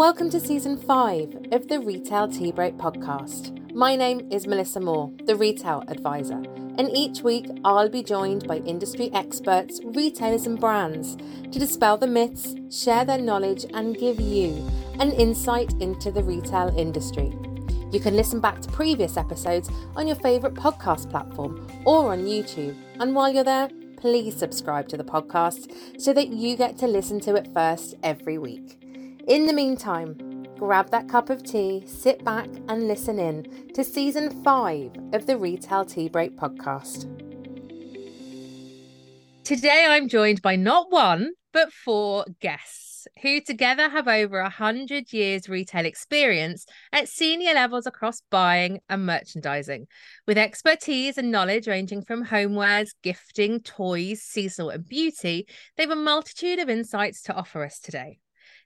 Welcome to season five of the Retail Tea Break podcast. My name is Melissa Moore, the Retail Advisor, and each week I'll be joined by industry experts, retailers, and brands to dispel the myths, share their knowledge, and give you an insight into the retail industry. You can listen back to previous episodes on your favourite podcast platform or on YouTube. And while you're there, please subscribe to the podcast so that you get to listen to it first every week. In the meantime, grab that cup of tea, sit back, and listen in to season five of the Retail Tea Break podcast. Today, I'm joined by not one, but four guests who together have over a hundred years retail experience at senior levels across buying and merchandising, with expertise and knowledge ranging from homewares, gifting, toys, seasonal, and beauty. They have a multitude of insights to offer us today.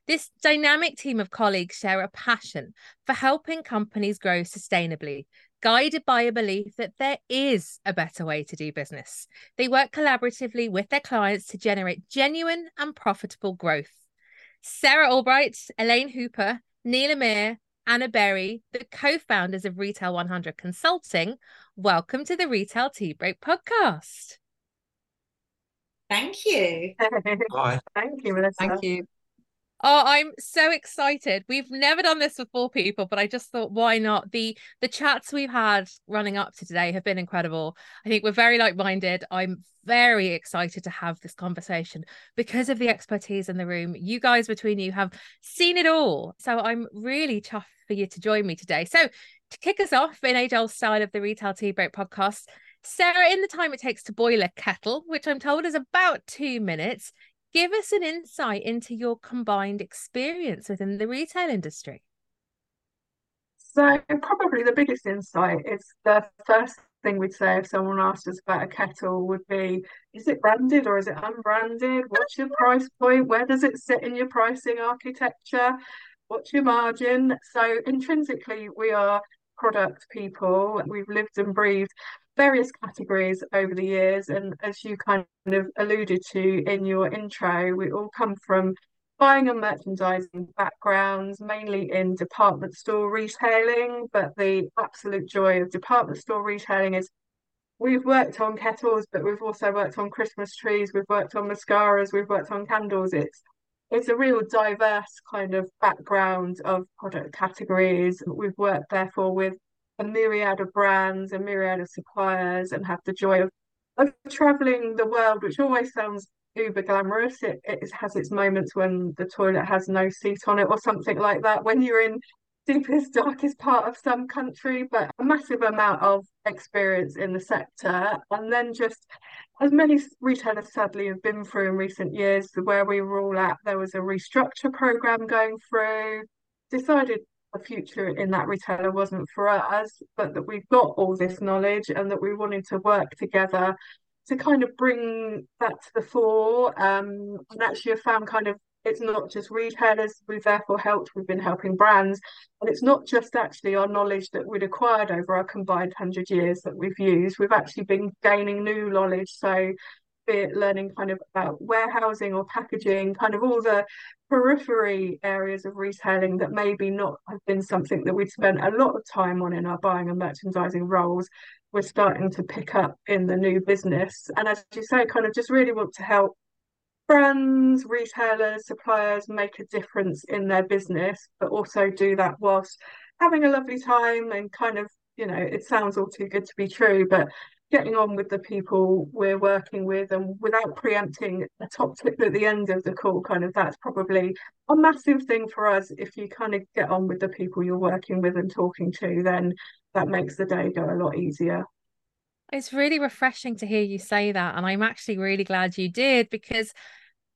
This dynamic team of colleagues share a passion for helping companies grow sustainably, guided by a belief that there is a better way to do business. They work collaboratively with their clients to generate genuine and profitable growth. Sara Allbright, Elaine Hooper, Neil Amer, Anna Berry, the co founders of Retail 100 Consulting, welcome to the Retail Tea Break podcast. Thank you. Hi. Thank you, Melissa. Thank you. Oh, I'm so excited. We've never done this with four people, but I just thought why not? The the chats we've had running up to today have been incredible. I think we're very like-minded. I'm very excited to have this conversation because of the expertise in the room. You guys between you have seen it all. So I'm really chuffed for you to join me today. So to kick us off in age old style of the Retail Tea Break podcast, Sara, in the time it takes to boil a kettle, which I'm told is about two minutes, give us an insight into your combined experience within the retail industry. So, probably the biggest insight is the first thing we'd say if someone asked us about a kettle would be is it branded or is it unbranded? What's your price point? Where does it sit in your pricing architecture? What's your margin? So, intrinsically, we are product people. We've lived and breathed various categories over the years. And as you kind of alluded to in your intro, we all come from buying and merchandising backgrounds, mainly in department store retailing. But the absolute joy of department store retailing is we've worked on kettles, but we've also worked on Christmas trees, we've worked on mascaras, we've worked on candles. It's it's a real diverse kind of background of product categories. We've worked therefore with a myriad of brands, a myriad of suppliers, and have the joy of, of traveling the world, which always sounds uber glamorous. It, it has its moments when the toilet has no seat on it or something like that. When you're in deepest, darkest part of some country, but a massive amount of experience in the sector. And then just as many retailers sadly have been through in recent years, where we were all at, there was a restructure program going through, decided the future in that retailer wasn't for us, but that we've got all this knowledge and that we wanted to work together to kind of bring that to the fore. Um, and actually, I found kind of it's not just retailers we've therefore helped we've been helping brands and it's not just actually our knowledge that we'd acquired over our combined 100 years that we've used we've actually been gaining new knowledge so be it learning kind of about warehousing or packaging, kind of all the periphery areas of retailing that maybe not have been something that we'd spent a lot of time on in our buying and merchandising roles, we're starting to pick up in the new business. And as you say, kind of just really want to help brands, retailers, suppliers make a difference in their business, but also do that whilst having a lovely time and kind of, you know, it sounds all too good to be true, but getting on with the people we're working with and without preempting a top tip at the end of the call kind of that's probably a massive thing for us. If you kind of get on with the people you're working with and talking to then that makes the day go a lot easier. It's really refreshing to hear you say that and i'm actually really glad you did because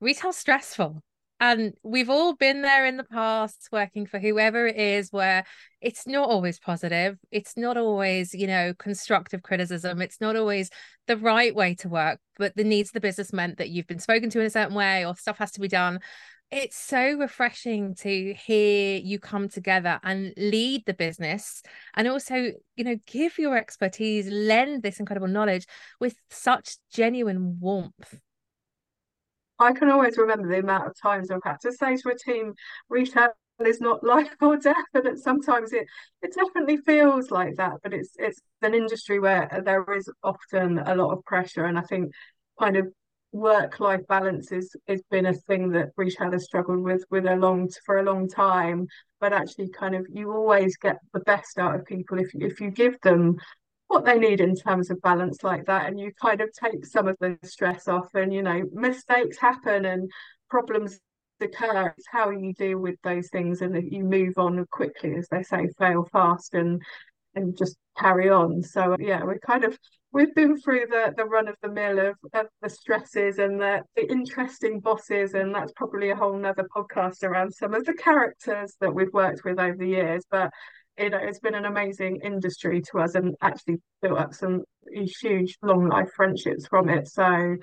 retail's stressful and we've all been there in the past working for whoever it is where it's not always positive it's not always you know constructive criticism it's not always the right way to work but the needs of the business meant that you've been spoken to in a certain way or stuff has to be done. It's so refreshing to hear you come together and lead the business and also you know give your expertise lend this incredible knowledge with such genuine warmth I can always remember the amount of times I've had to say to a team, retail is not life or death and sometimes it it definitely feels like that but it's it's an industry where there is often a lot of pressure and I think kind of work life balance is has been a thing that retail has struggled with with a long for a long time. But actually kind of you always get the best out of people if if you give them what they need in terms of balance like that and you kind of take some of the stress off and you know mistakes happen and problems occur. It's how you deal with those things and that you move on quickly as they say fail fast and and just carry on. So yeah we're kind of we've been through the the run of the mill of, of the stresses and the, the interesting bosses and that's probably a whole nother podcast around some of the characters that we've worked with over the years. But you know it's been an amazing industry to us and actually built up some huge long life friendships from it so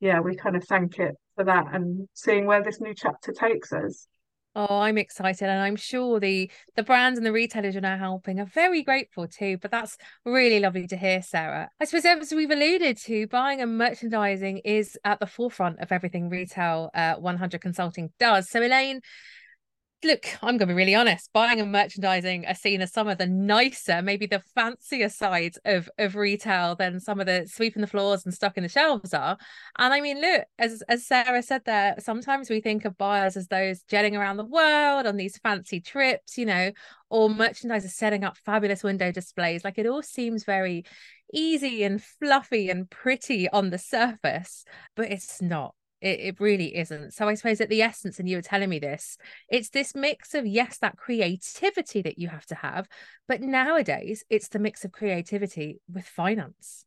yeah we kind of thank it for that and seeing where this new chapter takes us Oh, I'm excited, and I'm sure the the brands and the retailers you're now helping are very grateful too. But that's really lovely to hear, Sara. I suppose as we've alluded to, buying and merchandising is at the forefront of everything retail uh, 100 Consulting does. So, Elaine, look, I'm going to be really honest. Buying and merchandising are seen as some of the nicer, maybe the fancier sides of of retail than some of the sweeping the floors and stocking the shelves are. And I mean, look, as as Sara said there, sometimes we think of buyers as those jetting around the world on these fancy trips, you know, or merchandisers setting up fabulous window displays. Like it all seems very easy and fluffy and pretty on the surface, but it's not it, it really isn't. So I suppose at the essence, and you were telling me this, it's this mix of yes, that creativity that you have to have, but nowadays it's the mix of creativity with finance.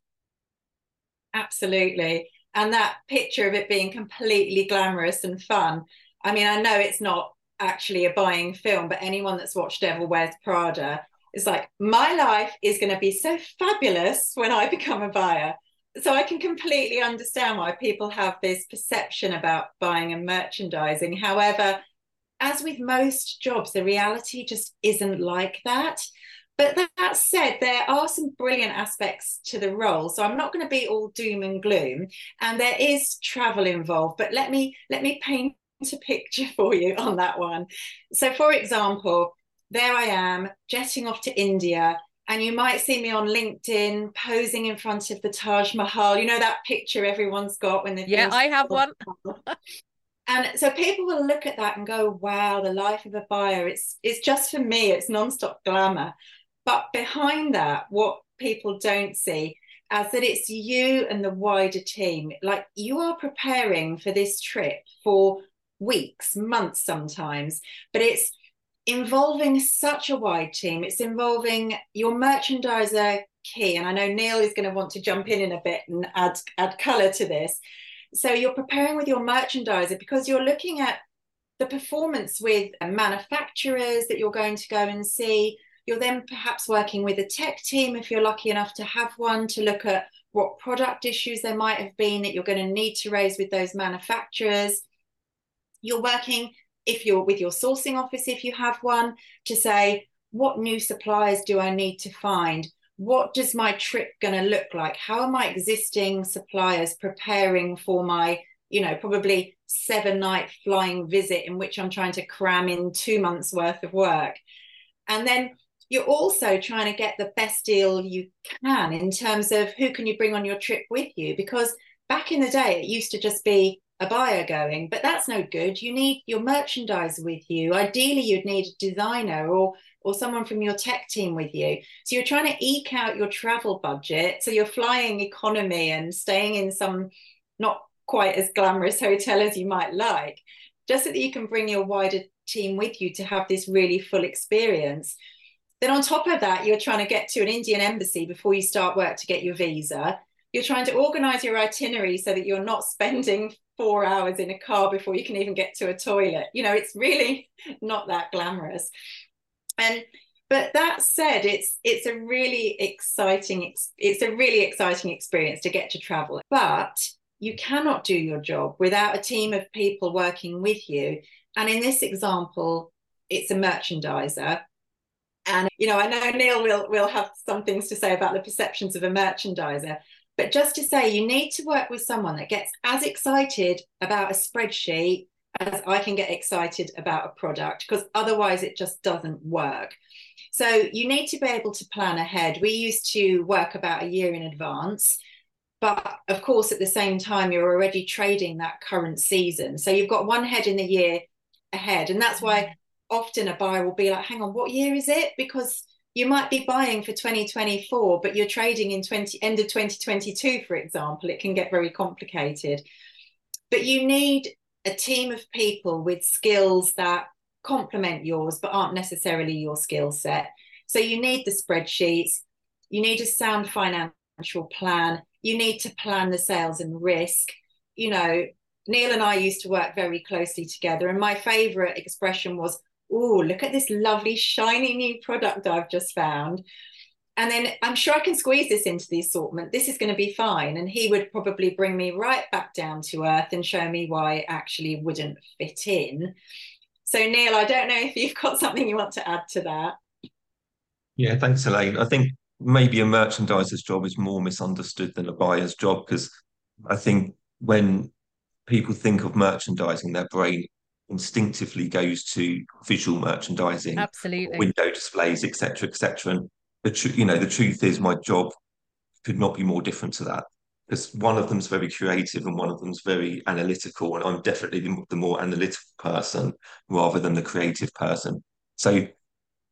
Absolutely. And that picture of it being completely glamorous and fun. I mean, I know it's not actually a buying film, but anyone that's watched Devil Wears Prada is like, my life is going to be so fabulous when I become a buyer so I can completely understand why people have this perception about buying and merchandising. However, as with most jobs, the reality just isn't like that. But that said, there are some brilliant aspects to the role. So I'm not going to be all doom and gloom. And there is travel involved. But let me let me paint a picture for you on that one. So, for example, there I am jetting off to India and you might see me on LinkedIn posing in front of the Taj Mahal. You know that picture everyone's got when they yeah, I have one. and so people will look at that and go, "Wow, the life of a buyer. It's it's just for me. It's nonstop glamour." But behind that, what people don't see as that it's you and the wider team. Like you are preparing for this trip for weeks, months, sometimes, but it's involving such a wide team. It's involving your merchandiser key, and I know Neil is going to want to jump in in a bit and add add color to this. So you're preparing with your merchandiser because you're looking at the performance with manufacturers that you're going to go and see. You're then perhaps working with a tech team if you're lucky enough to have one to look at what product issues there might have been that you're going to need to raise with those manufacturers. You're working if you're with your sourcing office, if you have one, to say, what new suppliers do I need to find? What does my trip going to look like? How are my existing suppliers preparing for my, you know, probably seven night flying visit in which I'm trying to cram in two months worth of work? And then you're also trying to get the best deal you can in terms of who can you bring on your trip with you because back in the day it used to just be a buyer going, but that's no good. You need your merchandise with you. Ideally, you'd need a designer or or someone from your tech team with you. So you're trying to eke out your travel budget. So you're flying economy and staying in some not quite as glamorous hotel as you might like, just so that you can bring your wider team with you to have this really full experience. Then on top of that, you're trying to get to an Indian embassy before you start work to get your visa. You're trying to organize your itinerary so that you're not spending four hours in a car before you can even get to a toilet. You know, it's really not that glamorous. And but that said, it's it's a really exciting it's a really exciting experience to get to travel. But you cannot do your job without a team of people working with you. And in this example, it's a merchandiser. And you know, I know Neil will will have some things to say about the perceptions of a merchandiser, but just to say, you need to work with someone that gets as excited about a spreadsheet as I can get excited about a product because otherwise it just doesn't work. So you need to be able to plan ahead. We used to work about a year in advance. But of course, at the same time, you're already trading that current season. So you've got one head in the year ahead. And that's why mm. often a buyer will be like, hang on, what year is it? Because you might be buying for 2024, but you're trading in 20 end of 2022, for example. It can get very complicated. But you need a team of people with skills that complement yours but aren't necessarily your skill set. So you need the spreadsheets, you need a sound financial plan, you need to plan the sales and risk. You know, Neil and I used to work very closely together, and my favorite expression was, Oh, look at this lovely, shiny new product I've just found. And then I'm sure I can squeeze this into the assortment. This is going to be fine. And he would probably bring me right back down to earth and show me why it actually wouldn't fit in. So, Neil, I don't know if you've got something you want to add to that. Yeah, thanks, Elaine. I think maybe a merchandiser's job is more misunderstood than a buyer's job because I think when people think of merchandising, their brain instinctively goes to visual merchandising, absolutely, window displays, etc., etc. And the tr- you know the truth is, my job could not be more different to that because one of them's very creative and one of them's very analytical, and I'm definitely the more analytical person rather than the creative person. So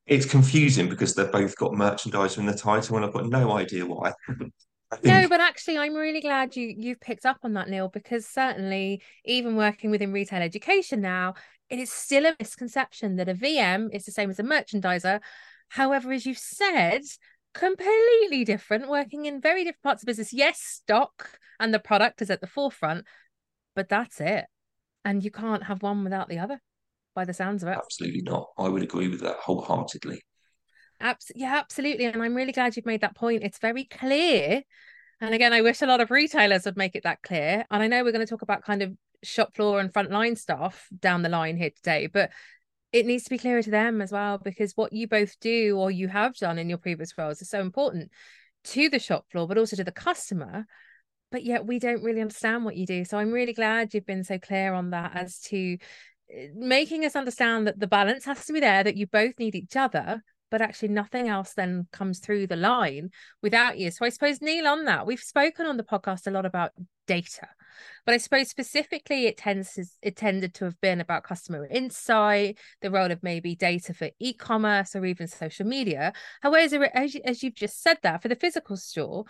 it's confusing because they've both got merchandiser in the title, and I've got no idea why. No, but actually, I'm really glad you you've picked up on that, Neil, because certainly, even working within retail education now, it is still a misconception that a VM is the same as a merchandiser. However, as you've said, completely different, working in very different parts of business. Yes, stock and the product is at the forefront, but that's it. And you can't have one without the other, by the sounds of it. Absolutely not. I would agree with that wholeheartedly. Abs- yeah, absolutely. And I'm really glad you've made that point. It's very clear. And again, I wish a lot of retailers would make it that clear. And I know we're going to talk about kind of shop floor and frontline stuff down the line here today, but it needs to be clearer to them as well because what you both do or you have done in your previous roles is so important to the shop floor, but also to the customer. But yet we don't really understand what you do. So I'm really glad you've been so clear on that as to eh, making us understand that the balance has to be there, that you both need each other, but actually nothing else then comes through the line without you. So I suppose, Neil, on that, we've spoken on the podcast a lot about data, but I suppose specifically it tends to, it tended to have been about customer insight, the role of maybe data for e-commerce or even social media. However, as, as you've just said that for the physical store,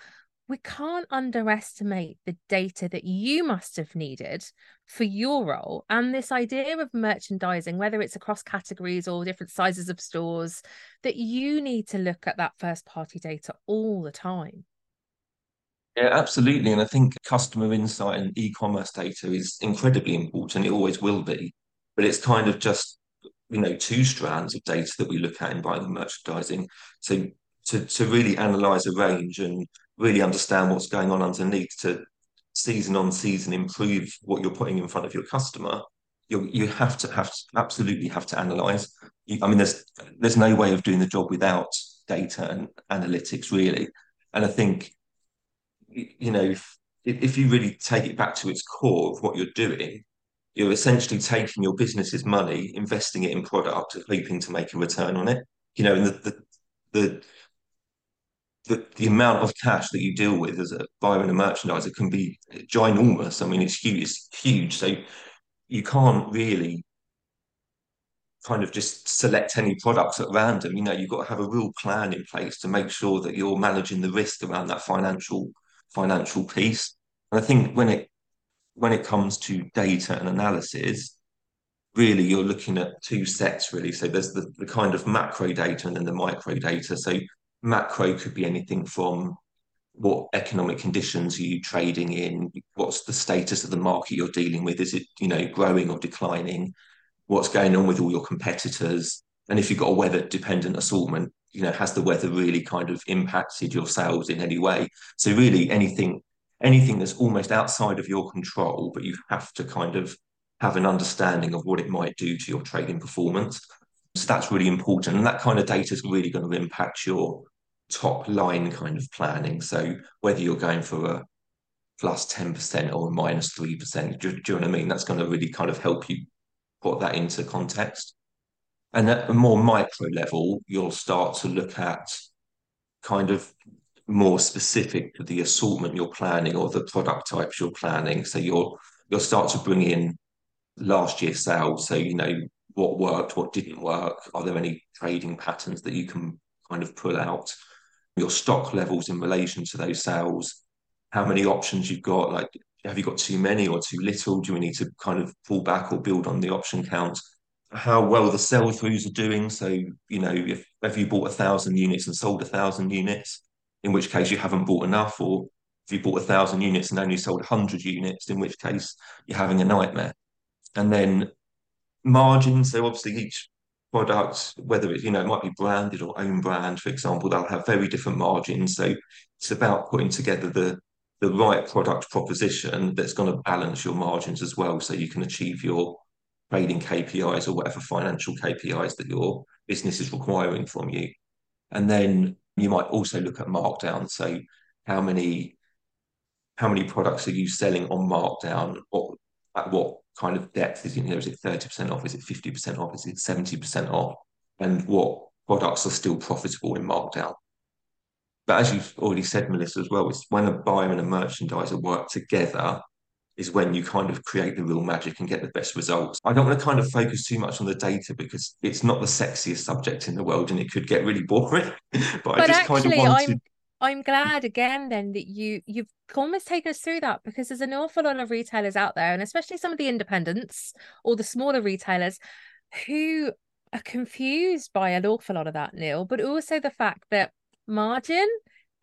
we can't underestimate the data that you must have needed for your role and this idea of merchandising whether it's across categories or different sizes of stores that you need to look at that first party data all the time. Yeah absolutely. And i think customer insight and e-commerce data is incredibly important. It always will be but it's kind of just you know two strands of data that we look at in buying and merchandising. So to, to really analyze a range and really understand what's going on underneath to season on season improve what you're putting in front of your customer you you have to have to absolutely have to analyze. You, i mean there's there's no way of doing the job without data and analytics really. And i think you know if, if you really take it back to its core of what you're doing you're essentially taking your business's money investing it in product hoping to make a return on it. You know and the, the the the, the amount of cash that you deal with as a buyer and a merchandiser can be ginormous. I mean, it's huge. It's huge. So you can't really kind of just select any products at random. You know, you've got to have a real plan in place to make sure that you're managing the risk around that financial financial piece. And I think when it when it comes to data and analysis, really you're looking at two sets really. So there's the, the kind of macro data and then the micro data. So macro could be anything from what economic conditions are you trading in what's the status of the market you're dealing with is it you know growing or declining what's going on with all your competitors and if you've got a weather dependent assortment you know has the weather really kind of impacted your sales in any way? So really anything anything that's almost outside of your control but you have to kind of have an understanding of what it might do to your trading performance. So that's really important and that kind of data is really going to impact your top line kind of planning. So whether you're going for a plus 10% or a minus 3%, do, do you know what I mean? That's going to really kind of help you put that into context. And at a more micro level, you'll start to look at kind of more specific to the assortment you're planning or the product types you're planning. So you'll you'll start to bring in last year's sales. So you know what worked, what didn't work. Are there any trading patterns that you can kind of pull out? Your stock levels in relation to those sales, how many options you've got, like have you got too many or too little? Do we need to kind of pull back or build on the option count? How well the sell throughs are doing. So, you know, if, if you bought a thousand units and sold a thousand units, in which case you haven't bought enough, or if you bought a thousand units and only sold 100 units, in which case you're having a nightmare. And then margins. So obviously each product, whether it's, you know it might be branded or own brand, for example, they'll have very different margins. So it's about putting together the the right product proposition that's going to balance your margins as well, so you can achieve your trading KPIs or whatever financial KPIs that your business is requiring from you. And then you might also look at markdown. So how many how many products are you selling on markdown? What at what kind of depth is in here? Is it 30% off? Is it 50% off? Is it 70% off? And what products are still profitable in markdown? But as you've already said, Melissa, as well, it's when a buyer and a merchandiser work together is when you kind of create the real magic and get the best results. I don't want to kind of focus too much on the data because it's not the sexiest subject in the world and it could get really boring. but, But I just actually, kind of wanted I'm I'm glad again then that you you've almost taken us through that because there's an awful lot of retailers out there, and especially some of the independents or the smaller retailers who are confused by an awful lot of that, Neil, but also the fact that margin.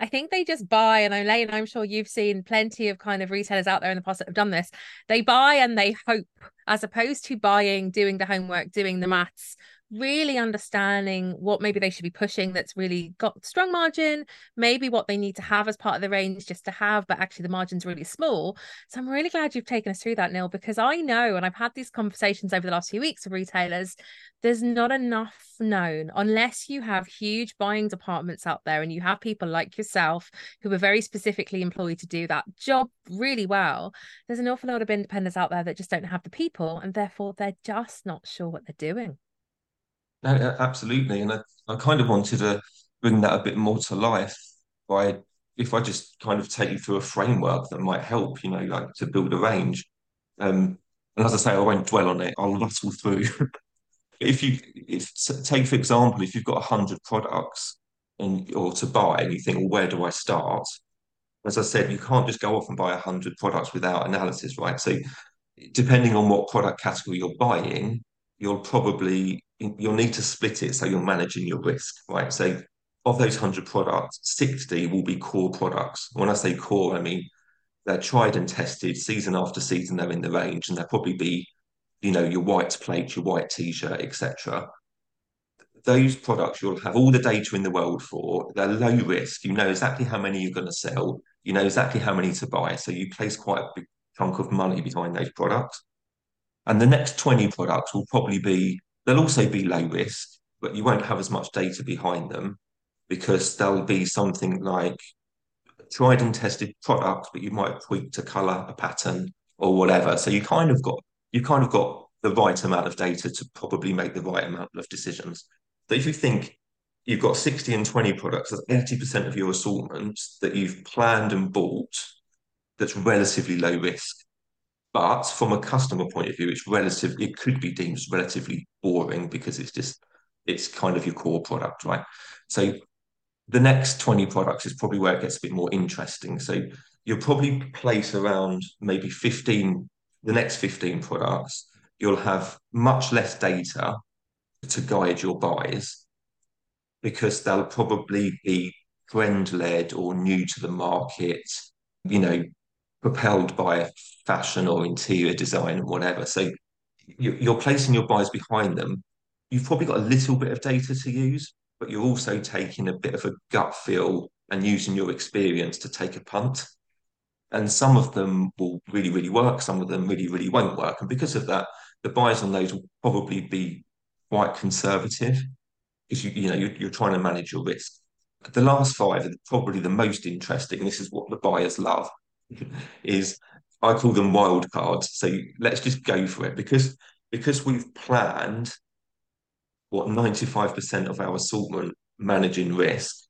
I think they just buy, and Elaine, I'm sure you've seen plenty of kind of retailers out there in the past that have done this. They buy and they hope, as opposed to buying, doing the homework, doing the maths, really understanding what maybe they should be pushing that's really got strong margin, maybe what they need to have as part of the range just to have, but actually the margin's really small. So I'm really glad you've taken us through that, Neil, because I know, and I've had these conversations over the last few weeks with retailers, there's not enough known unless you have huge buying departments out there and you have people like yourself who are very specifically employed to do that job really well. There's an awful lot of independents out there that just don't have the people and therefore they're just not sure what they're doing. No, absolutely. And I, I kind of wanted to bring that a bit more to life by if I just kind of take you through a framework that might help, you know, like to build a range. Um, and as I say, I won't dwell on it. I'll rattle through. If you if take for example, if you've got hundred products and or to buy and you think, well, where do I start? As I said, you can't just go off and buy hundred products without analysis, right? So depending on what product category you're buying, you'll probably you'll need to split it so you're managing your risk, right? So of those 100 products, 60 will be core products. When I say core, I mean they're tried and tested season after season, they're in the range, and they'll probably be, you know, your white plate, your white t-shirt, etc. Those products you'll have all the data in the world for. They're low risk. You know exactly how many you're going to sell. You know exactly how many to buy. So you place quite a big chunk of money behind those products. And the next 20 products will probably be, they'll also be low risk, but you won't have as much data behind them because they'll be something like tried and tested products, but you might tweak to color, a pattern, or whatever. So you kind of got you kind of got the right amount of data to probably make the right amount of decisions. So if you think you've got 60 and 20 products, that's 80% of your assortment that you've planned and bought that's relatively low risk. But from a customer point of view, it's relative, it could be deemed relatively boring because it's just it's kind of your core product, right? So the next 20 products is probably where it gets a bit more interesting. So you'll probably place around maybe 15, the next 15 products, you'll have much less data to guide your buys because they'll probably be trend led or new to the market, you know, propelled by fashion or interior design and whatever. So you're placing your buyers behind them. You've probably got a little bit of data to use, but you're also taking a bit of a gut feel and using your experience to take a punt. And some of them will really, really work. Some of them really, really won't work. And because of that, the buyers on those will probably be quite conservative because you, you know you're, you're trying to manage your risk. The last five are probably the most interesting. This is what the buyers love. is I call them wild cards. So let's just go for it because because we've planned what 95% of our assortment managing risk,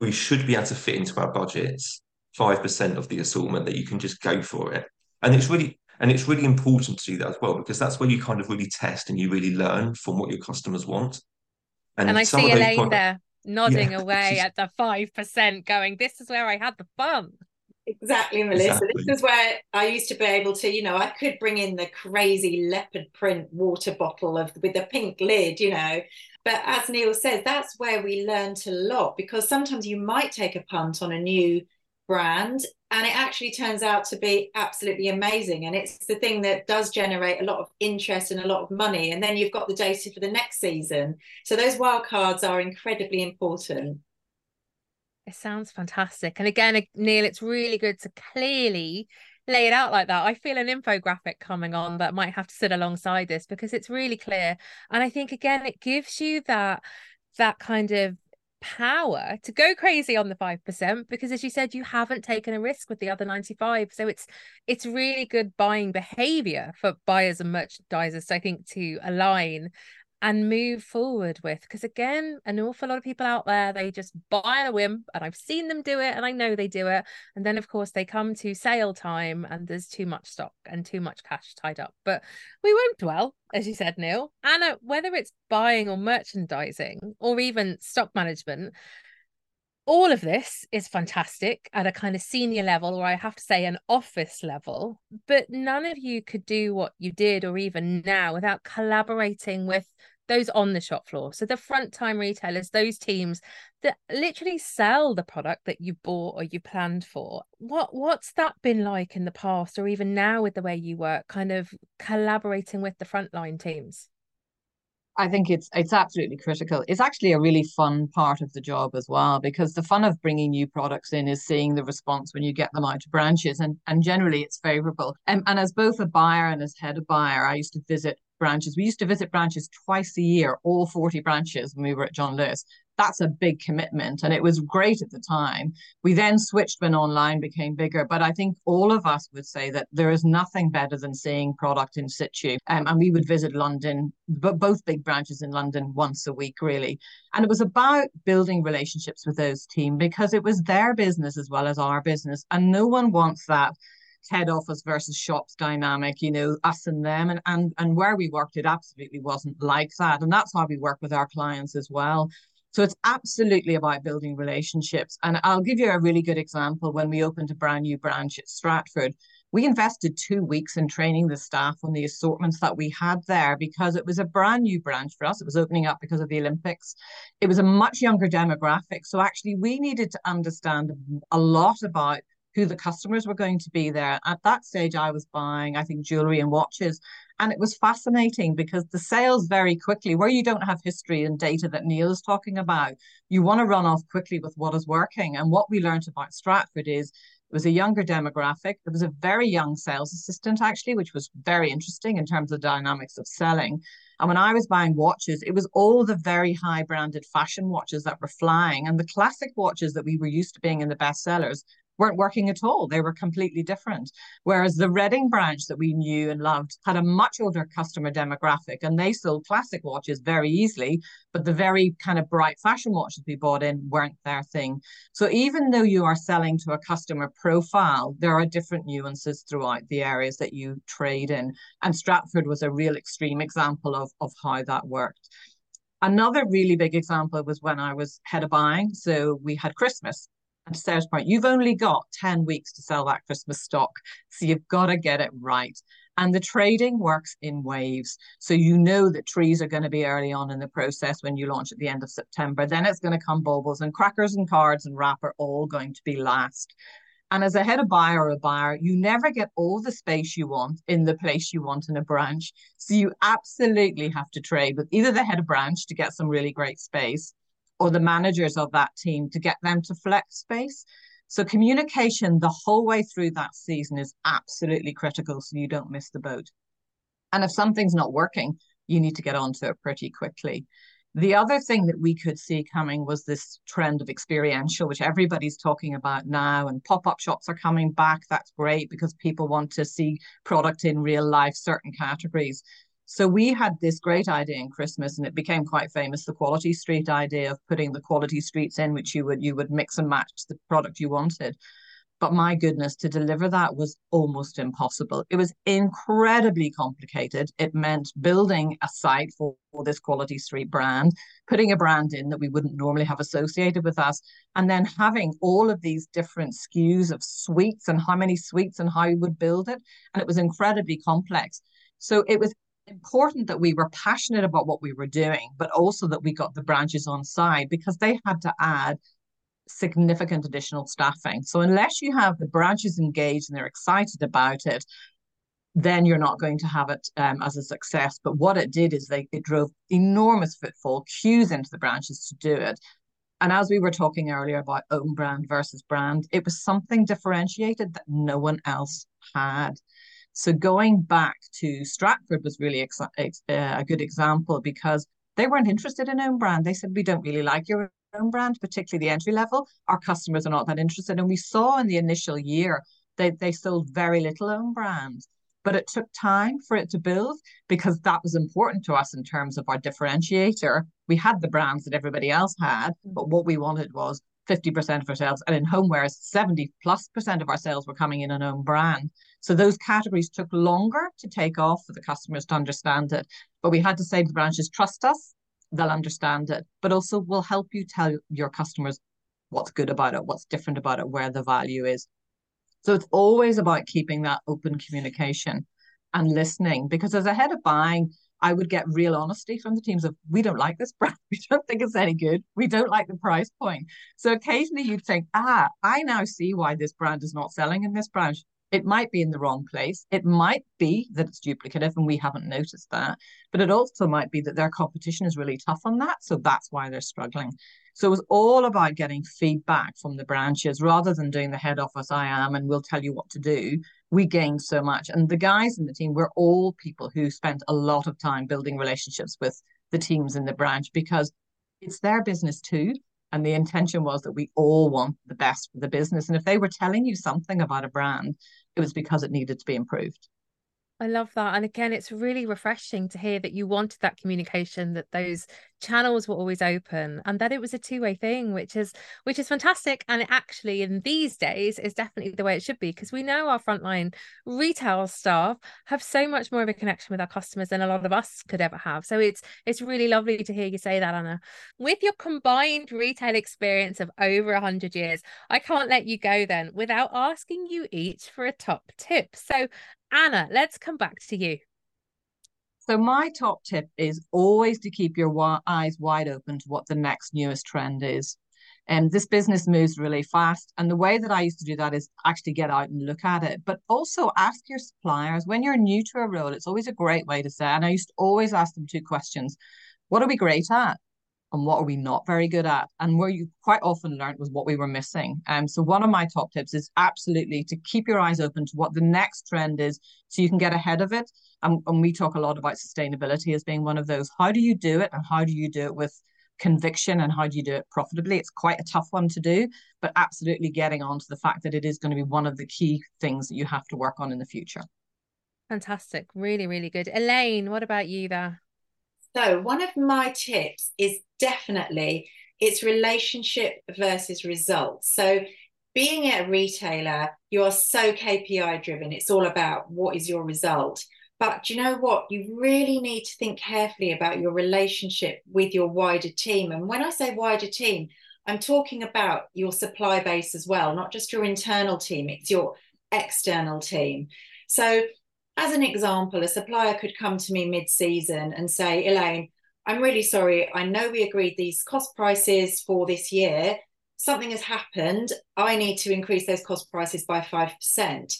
we should be able to fit into our budgets 5% of the assortment that you can just go for it. And it's really and it's really important to do that as well because that's where you kind of really test and you really learn from what your customers want. And, and I see Elaine products, there nodding yeah, away at the 5%, going, This is where I had the fun. Exactly, Melissa. Exactly. This is where I used to be able to, you know, I could bring in the crazy leopard print water bottle of with the pink lid, you know. But as Neil says, that's where we learned a lot because sometimes you might take a punt on a new brand and it actually turns out to be absolutely amazing and it's the thing that does generate a lot of interest and a lot of money and then you've got the data for the next season so those wild cards are incredibly important it sounds fantastic. And again, Neil, it's really good to clearly lay it out like that. I feel an infographic coming on that might have to sit alongside this because it's really clear. And I think again, it gives you that that kind of power to go crazy on the 5% because as you said you haven't taken a risk with the other 95 so it's it's really good buying behavior for buyers and merchandisers i think to align and move forward with because again an awful lot of people out there they just buy on a whim and i've seen them do it and i know they do it and then of course they come to sale time and there's too much stock and too much cash tied up. But we won't dwell as you said neil anna uh, whether it's buying or merchandising or even stock management all of this is fantastic at a kind of senior level, or I have to say, an office level. But none of you could do what you did, or even now, without collaborating with those on the shop floor. So the front time retailers, those teams that literally sell the product that you bought or you planned for. What what's that been like in the past, or even now with the way you work, kind of collaborating with the frontline teams? I think it's it's absolutely critical. It's actually a really fun part of the job as well because the fun of bringing new products in is seeing the response when you get them out to branches and and generally it's favorable. And and as both a buyer and as head of buyer, I used to visit branches. We used to visit branches twice a year, all 40 branches when we were at John Lewis that's a big commitment. And it was great at the time. We then switched when online became bigger. But I think all of us would say that there is nothing better than seeing product in situ. Um, and we would visit London, but both big branches in London once a week, really. And it was about building relationships with those team because it was their business as well as our business. And no one wants that head office versus shops dynamic, you know, us and them. And, and, and where we worked, it absolutely wasn't like that. And that's how we work with our clients as well. So it's absolutely about building relationships. And I'll give you a really good example. When we opened a brand new branch at Stratford, we invested two weeks in training the staff on the assortments that we had there because it was a brand new branch for us. It was opening up because of the Olympics. It was a much younger demographic. So actually, we needed to understand a lot about who the customers were going to be there. At that stage, I was buying, I think, jewelry and watches. And it was fascinating because the sales very quickly, where you don't have history and data that Neil is talking about, you want to run off quickly with what is working. And what we learned about Stratford is it was a younger demographic. It was a very young sales assistant, actually, which was very interesting in terms of the dynamics of selling. And when I was buying watches, it was all the very high branded fashion watches that were flying. And the classic watches that we were used to being in the bestsellers weren't working at all. They were completely different. Whereas the Reading branch that we knew and loved had a much older customer demographic and they sold classic watches very easily, but the very kind of bright fashion watches we bought in weren't their thing. So even though you are selling to a customer profile, there are different nuances throughout the areas that you trade in. And Stratford was a real extreme example of, of how that worked. Another really big example was when I was head of buying. So we had Christmas to Sara's point, you've only got 10 weeks to sell that Christmas stock. So you've got to get it right. And the trading works in waves. So you know that trees are going to be early on in the process when you launch at the end of September. Then it's going to come baubles and crackers and cards and wrap are all going to be last. And as a head of buyer or a buyer, you never get all the space you want in the place you want in a branch. So you absolutely have to trade with either the head of branch to get some really great space or the managers of that team to get them to flex space. So communication the whole way through that season is absolutely critical so you don't miss the boat. And if something's not working, you need to get onto it pretty quickly. The other thing that we could see coming was this trend of experiential, which everybody's talking about now, and pop up shops are coming back. That's great because people want to see product in real life, certain categories. So we had this great idea in Christmas, and it became quite famous, the quality street idea of putting the quality streets in, which you would you would mix and match the product you wanted. But my goodness, to deliver that was almost impossible. It was incredibly complicated. It meant building a site for, for, this quality street brand, putting a brand in that we wouldn't normally have associated with us, and then having all of these different SKUs of sweets and how many sweets and how you would build it. And it was incredibly complex. So it was important that we were passionate about what we were doing, but also that we got the branches on side because they had to add significant additional staffing. So unless you have the branches engaged and they're excited about it, then you're not going to have it um, as a success. But what it did is they it drove enormous footfall, queues into the branches to do it. And as we were talking earlier about own brand versus brand, it was something differentiated that no one else had. So going back to Stratford was really ex- ex- uh, a good example because they weren't interested in own brand. They said, we don't really like your own brand, particularly the entry level, our customers are not that interested. And we saw in the initial year they, they sold very little own brand. But it took time for it to build because that was important to us in terms of our differentiator. We had the brands that everybody else had, but what we wanted was 50% of our sales. And in homewares, 70 plus percent of our sales were coming in an own brand. So those categories took longer to take off for the customers to understand it. But we had to say to the branches, trust us, they'll understand it, but also we'll help you tell your customers what's good about it, what's different about it, where the value is. So it's always about keeping that open communication and listening because as a head of buying, I would get real honesty from the teams of we don't like this brand, we don't think it's any good, we don't like the price point. So occasionally you'd think, ah, I now see why this brand is not selling in this branch. It might be in the wrong place. It might be that it's duplicative and we haven't noticed that. But it also might be that their competition is really tough on that. So that's why they're struggling. So it was all about getting feedback from the branches rather than doing the head office I am and we'll tell you what to do. We gained so much. And the guys in the team were all people who spent a lot of time building relationships with the teams in the branch because it's their business too. And the intention was that we all want the best for the business. And if they were telling you something about a brand, it was because it needed to be improved. I love that. And again, it's really refreshing to hear that you wanted that communication, that those channels were always open and that it was a two-way thing, which is which is fantastic. And it actually in these days is definitely the way it should be because we know our frontline retail staff have so much more of a connection with our customers than a lot of us could ever have. So it's it's really lovely to hear you say that, Anna. With your combined retail experience of over hundred years, I can't let you go then without asking you each for a top tip. So Anna, let's come back to you. So my top tip is always to keep your eyes wide open to what the next newest trend is. And um, this business moves really fast. And the way that I used to do that is actually get out and look at it, but also ask your suppliers when you're new to a role. It's always a great way to say, and I used to always ask them two questions. What are we great at? And what are we not very good at? And where you quite often learned was what we were missing. Um, so one of my top tips is absolutely to keep your eyes open to what the next trend is so you can get ahead of it. And, and we talk a lot about sustainability as being one of those. How do you do it and how do you do it with conviction and how do you do it profitably? It's quite a tough one to do but absolutely getting on to the fact that it is going to be one of the key things that you have to work on in the future. Fantastic. Really really good. Elaine what about you there so, one of my tips is definitely it's relationship versus results. So, being a retailer, you are so KPI driven. It's all about what is your result. But do you know what? You really need to think carefully about your relationship with your wider team. And when I say wider team, I'm talking about your supply base as well, not just your internal team, it's your external team. So as an example, a supplier could come to me mid season and say, Elaine, I'm really sorry. I know we agreed these cost prices for this year. Something has happened. I need to increase those cost prices by 5%.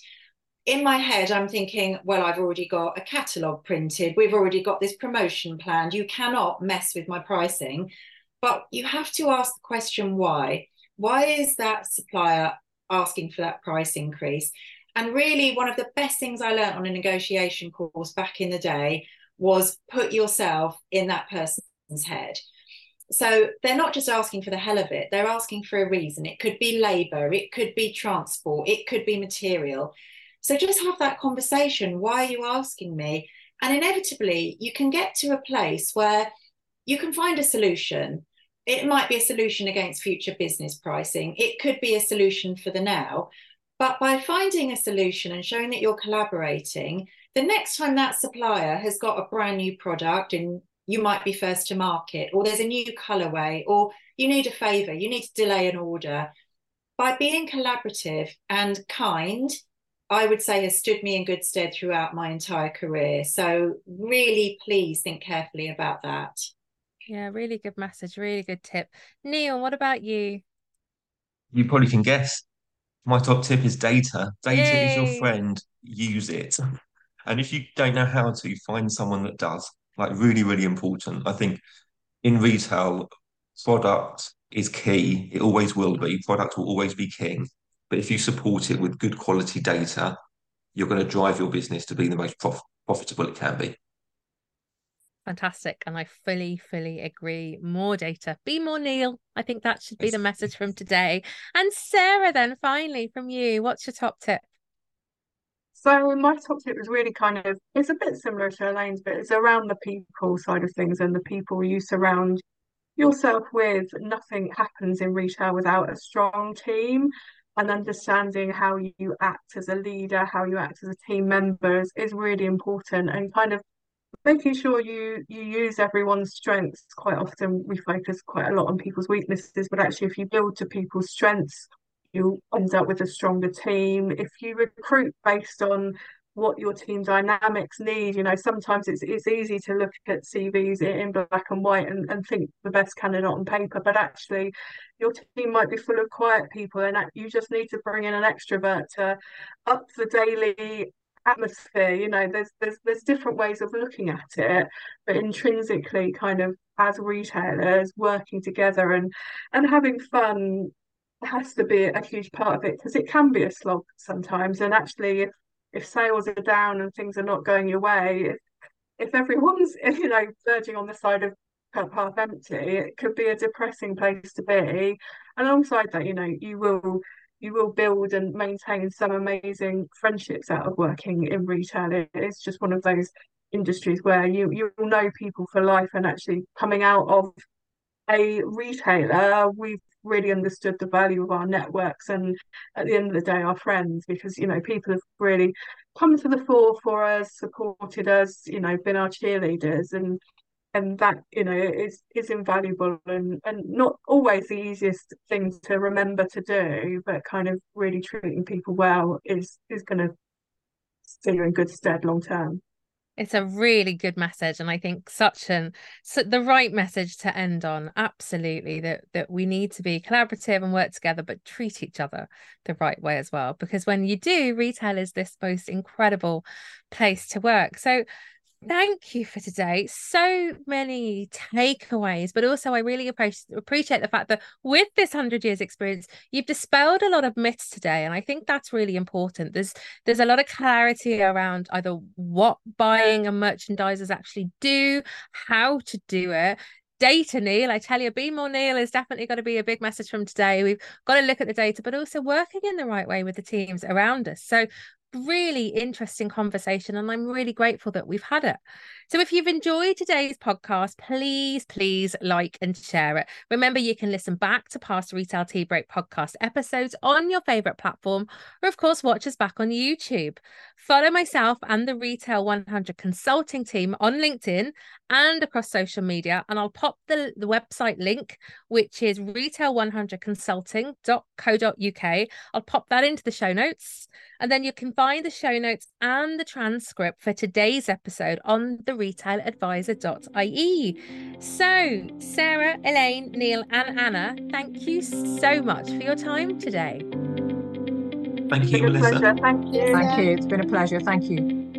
In my head, I'm thinking, well, I've already got a catalogue printed. We've already got this promotion planned. You cannot mess with my pricing. But you have to ask the question why? Why is that supplier asking for that price increase? And really, one of the best things I learned on a negotiation course back in the day was put yourself in that person's head. So they're not just asking for the hell of it, they're asking for a reason. It could be labor, it could be transport, it could be material. So just have that conversation. Why are you asking me? And inevitably, you can get to a place where you can find a solution. It might be a solution against future business pricing, it could be a solution for the now. But by finding a solution and showing that you're collaborating, the next time that supplier has got a brand new product and you might be first to market, or there's a new colorway, or you need a favor, you need to delay an order. By being collaborative and kind, I would say has stood me in good stead throughout my entire career. So, really, please think carefully about that. Yeah, really good message, really good tip. Neil, what about you? You probably can guess. My top tip is data. Data Yay. is your friend. Use it. And if you don't know how to, find someone that does. Like really, really important. I think in retail, product is key. It always will be. Product will always be king. But if you support it with good quality data, you're going to drive your business to be the most prof- profitable it can be. Fantastic. And I fully, fully agree. More data, be more Neil. I think that should be the message from today. And Sara, then finally from you, what's your top tip? So my top tip is really kind of it's a bit similar to Elaine's, but it's around the people side of things and the people you surround yourself with. Nothing happens in retail without a strong team and understanding how you act as a leader, how you act as a team member is, is really important and kind of making sure you you use everyone's strengths. Quite often we focus quite a lot on people's weaknesses, but actually if you build to people's strengths you'll end up with a stronger team. If you recruit based on what your team dynamics need, you know, sometimes it's it's easy to look at CVs in black and white and, and think the best candidate on paper, but actually your team might be full of quiet people and you just need to bring in an extrovert to up the daily atmosphere you know there's there's there's different ways of looking at it but intrinsically kind of as retailers working together and and having fun has to be a huge part of it because it can be a slog sometimes. And actually, if if sales are down and things are not going your way, if, if everyone's you know verging on the side of half empty, it could be a depressing place to be. And alongside that, you know, you will you will build and maintain some amazing friendships out of working in retail. It is just one of those industries where you you will know people for life and actually coming out of a retailer, we've really understood the value of our networks and at the end of the day our friends because you know people have really come to the fore for us supported us you know been our cheerleaders and and that you know is is invaluable and and not always the easiest thing to remember to do but kind of really treating people well is is going to you in good stead long term it's a really good message, and I think such an so the right message to end on. Absolutely, that that we need to be collaborative and work together, but treat each other the right way as well. Because when you do, retail is this most incredible place to work. So Thank you for today. So many takeaways, but also I really appreciate the fact that with this 100 years experience, you've dispelled a lot of myths today and I think that's really important. There's there's a lot of clarity around either what buying and merchandisers actually do, how to do it, data Neil i tell you be more Neil is definitely going to be a big message from today we've got to look at the data but also working in the right way with the teams around us so really interesting conversation and I'm really grateful that we've had it. So if you've enjoyed today's podcast, please, please like and share it. Remember, you can listen back to past Retail Tea Break podcast episodes on your favorite platform, or of course, watch us back on YouTube. Follow myself and the Retail 100 consulting team on LinkedIn and across social media. And I'll pop the, the website link, which is retail100consulting.co.uk. I'll pop that into the show notes. And then you can find the show notes and the transcript for today's episode on the retailadvisor.ie. So, Sara, Elaine, Neil, and Anna, thank you so much for your time today. Thank you, Melissa. Thank you. Thank you. It's been a pleasure. Thank you.